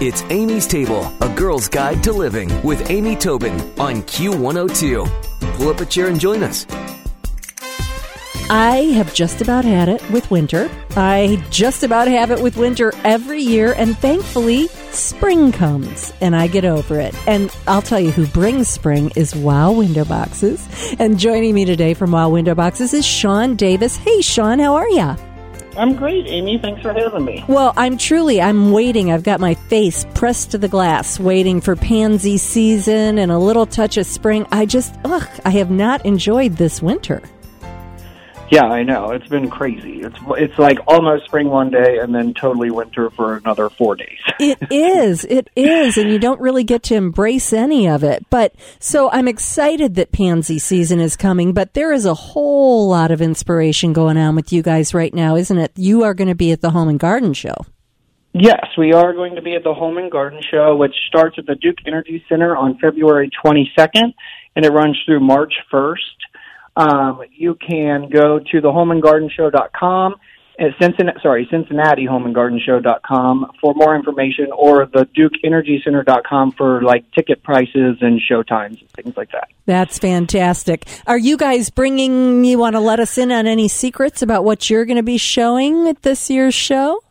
It's Amy's Table, a girl's guide to living with Amy Tobin on Q102. Pull up a chair and join us. I have just about had it with winter. I just about have it with winter every year, and thankfully, spring comes and I get over it. And I'll tell you who brings spring is Wow Window Boxes. And joining me today from Wow Window Boxes is Sean Davis. Hey, Sean, how are you? I'm great, Amy. Thanks for having me. Well, I'm truly, I'm waiting. I've got my face pressed to the glass, waiting for pansy season and a little touch of spring. I just, ugh, I have not enjoyed this winter. Yeah, I know. It's been crazy. It's it's like almost spring one day and then totally winter for another 4 days. it is. It is and you don't really get to embrace any of it. But so I'm excited that pansy season is coming, but there is a whole lot of inspiration going on with you guys right now, isn't it? You are going to be at the Home and Garden show. Yes, we are going to be at the Home and Garden Show, which starts at the Duke Energy Center on February 22nd, and it runs through March 1st um, you can go to the homeandgardenshow.com at Cincinnati, sorry, Cincinnati homeandgardenshow.com for more information or the dukeenergycenter.com for like ticket prices and show times and things like that. That's fantastic. Are you guys bringing, you want to let us in on any secrets about what you're going to be showing at this year's show?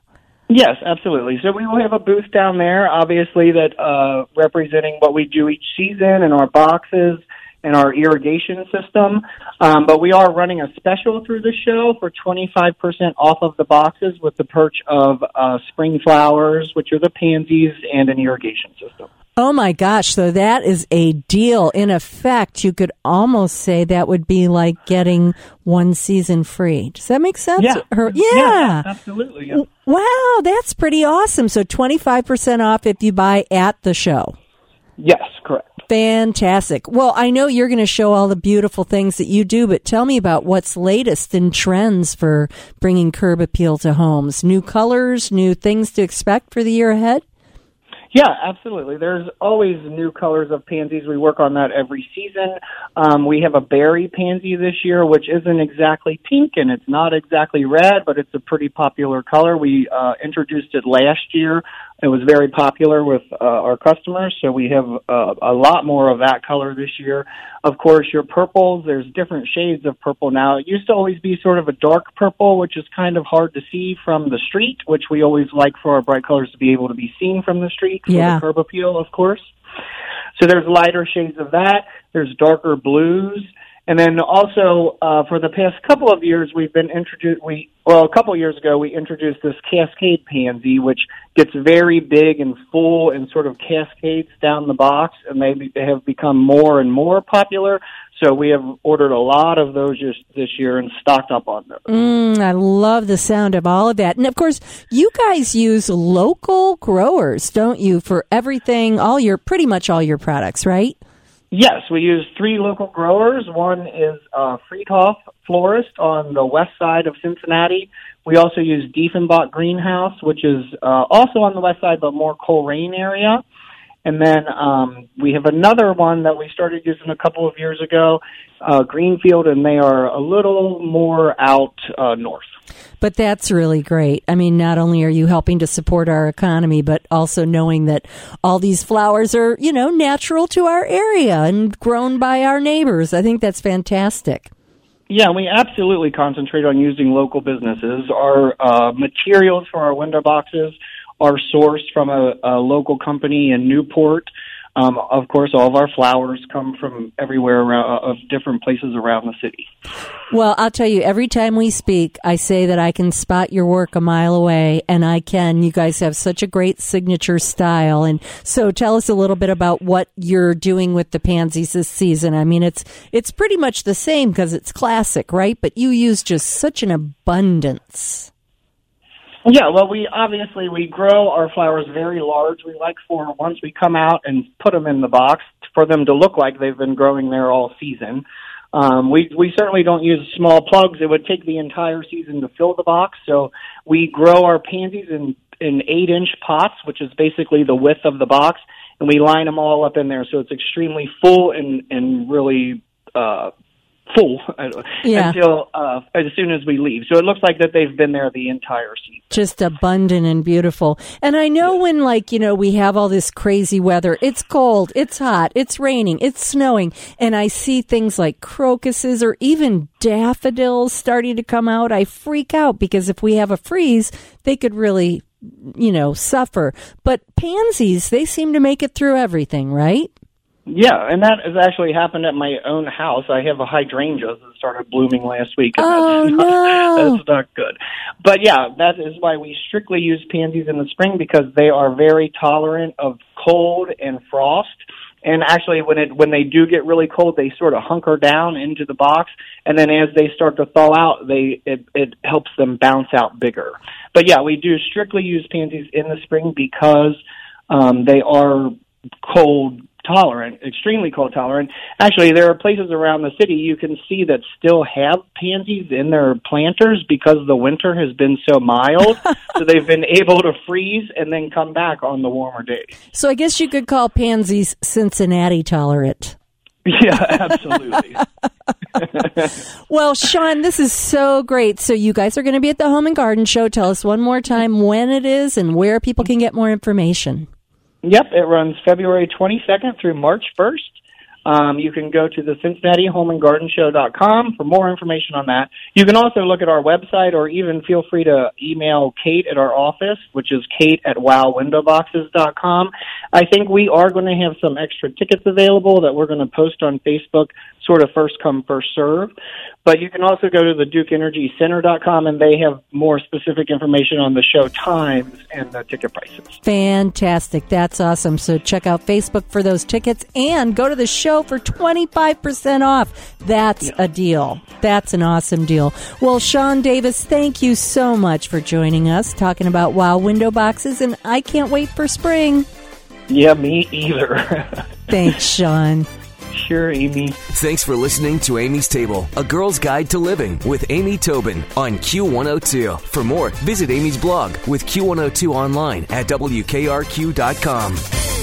Yes, absolutely. So we will have a booth down there, obviously, that uh, representing what we do each season and our boxes and our irrigation system. Um, but we are running a special through the show for 25% off of the boxes with the perch of uh, spring flowers, which are the pansies, and an irrigation system. Oh my gosh, so that is a deal. In effect, you could almost say that would be like getting one season free. Does that make sense? Yeah. Or, yeah. yeah. absolutely. Yeah. Wow, that's pretty awesome. So 25% off if you buy at the show. Yes. Fantastic. Well, I know you're going to show all the beautiful things that you do, but tell me about what's latest in trends for bringing curb appeal to homes. New colors, new things to expect for the year ahead? Yeah, absolutely. There's always new colors of pansies. We work on that every season. Um, we have a berry pansy this year, which isn't exactly pink and it's not exactly red, but it's a pretty popular color. We uh, introduced it last year. It was very popular with uh, our customers, so we have uh, a lot more of that color this year. Of course, your purples, there's different shades of purple now. It used to always be sort of a dark purple, which is kind of hard to see from the street, which we always like for our bright colors to be able to be seen from the street for Yeah. the curb appeal, of course. So there's lighter shades of that. There's darker blues. And then also, uh, for the past couple of years, we've been introduced, we, well, a couple of years ago, we introduced this cascade pansy, which gets very big and full and sort of cascades down the box, and they, they have become more and more popular. So we have ordered a lot of those just this year and stocked up on those. Mm, I love the sound of all of that. And of course, you guys use local growers, don't you, for everything, all your, pretty much all your products, right? Yes, we use three local growers. One is uh, Friedhof Florist on the west side of Cincinnati. We also use Diefenbach Greenhouse, which is uh, also on the west side, but more Colerain area. And then um, we have another one that we started using a couple of years ago, uh, Greenfield, and they are a little more out uh, north. But that's really great. I mean, not only are you helping to support our economy, but also knowing that all these flowers are, you know, natural to our area and grown by our neighbors. I think that's fantastic. Yeah, we absolutely concentrate on using local businesses. Our uh, materials for our window boxes are sourced from a, a local company in Newport. Um, of course, all of our flowers come from everywhere around, of different places around the city. Well, I'll tell you, every time we speak, I say that I can spot your work a mile away, and I can. You guys have such a great signature style. And so tell us a little bit about what you're doing with the pansies this season. I mean, it's, it's pretty much the same because it's classic, right? But you use just such an abundance. Yeah, well, we obviously we grow our flowers very large. We like for once we come out and put them in the box for them to look like they've been growing there all season. Um, we we certainly don't use small plugs. It would take the entire season to fill the box. So we grow our pansies in in eight inch pots, which is basically the width of the box, and we line them all up in there. So it's extremely full and and really uh, full Yeah. until uh, as soon as we leave. So it looks like that they've been there the entire season. just abundant and beautiful. And I know when like, you know, we have all this crazy weather, it's cold, it's hot, it's raining, it's snowing, and I see things like crocuses or even daffodils starting to come out, I freak out because if we have a freeze, they could really, you know, suffer. But pansies, they seem to make it through everything, right? Yeah, and that has actually happened at my own house. I have a hydrangea that started blooming last week. And Oh, that's not, no. That's not good. But yeah, that is why we strictly use pansies in the spring because they are very tolerant of cold and frost. And actually, when it when they do get really cold, they sort of hunker down into the box, and then as they start to thaw out, they it, it helps them bounce out bigger. But yeah, we do strictly use pansies in the spring because um, they are cold tolerant, extremely cold tolerant. Actually, there are places around the city you can see that still have pansies in their planters because the winter has been so mild. so they've been able to freeze and then come back on the warmer days. So I guess you could call pansies Cincinnati tolerant. Yeah, absolutely. Well, Sean, this is so great. So you guys are going to be at the Home and Garden Show. Tell us one more time when it is and where people can get more information. Yep, it runs February 22nd through March 1st. Um, you can go to the Cincinnati Home and Garden Show.com for more information on that. You can also look at our website or even feel free to email Kate at our office, which is kate at wowwindowboxes.com. I think we are going to have some extra tickets available that we're going to post on Facebook, sort of first come, first serve. But you can also go to the DukeEnergyCenter.com and they have more specific information on the show times and the ticket prices. Fantastic. That's awesome. So check out Facebook for those tickets and go to the show for 25% off. That's a deal. That's an awesome deal. Well, Sean Davis, thank you so much for joining us talking about Wow Window Boxes, and I can't wait for spring. Yeah, me either. Thanks, Sean. sure, Amy. Thanks for listening to Amy's Table, a girl's guide to living with Amy Tobin on Q102. For more, visit Amy's blog with Q102 online at WKRQ.com.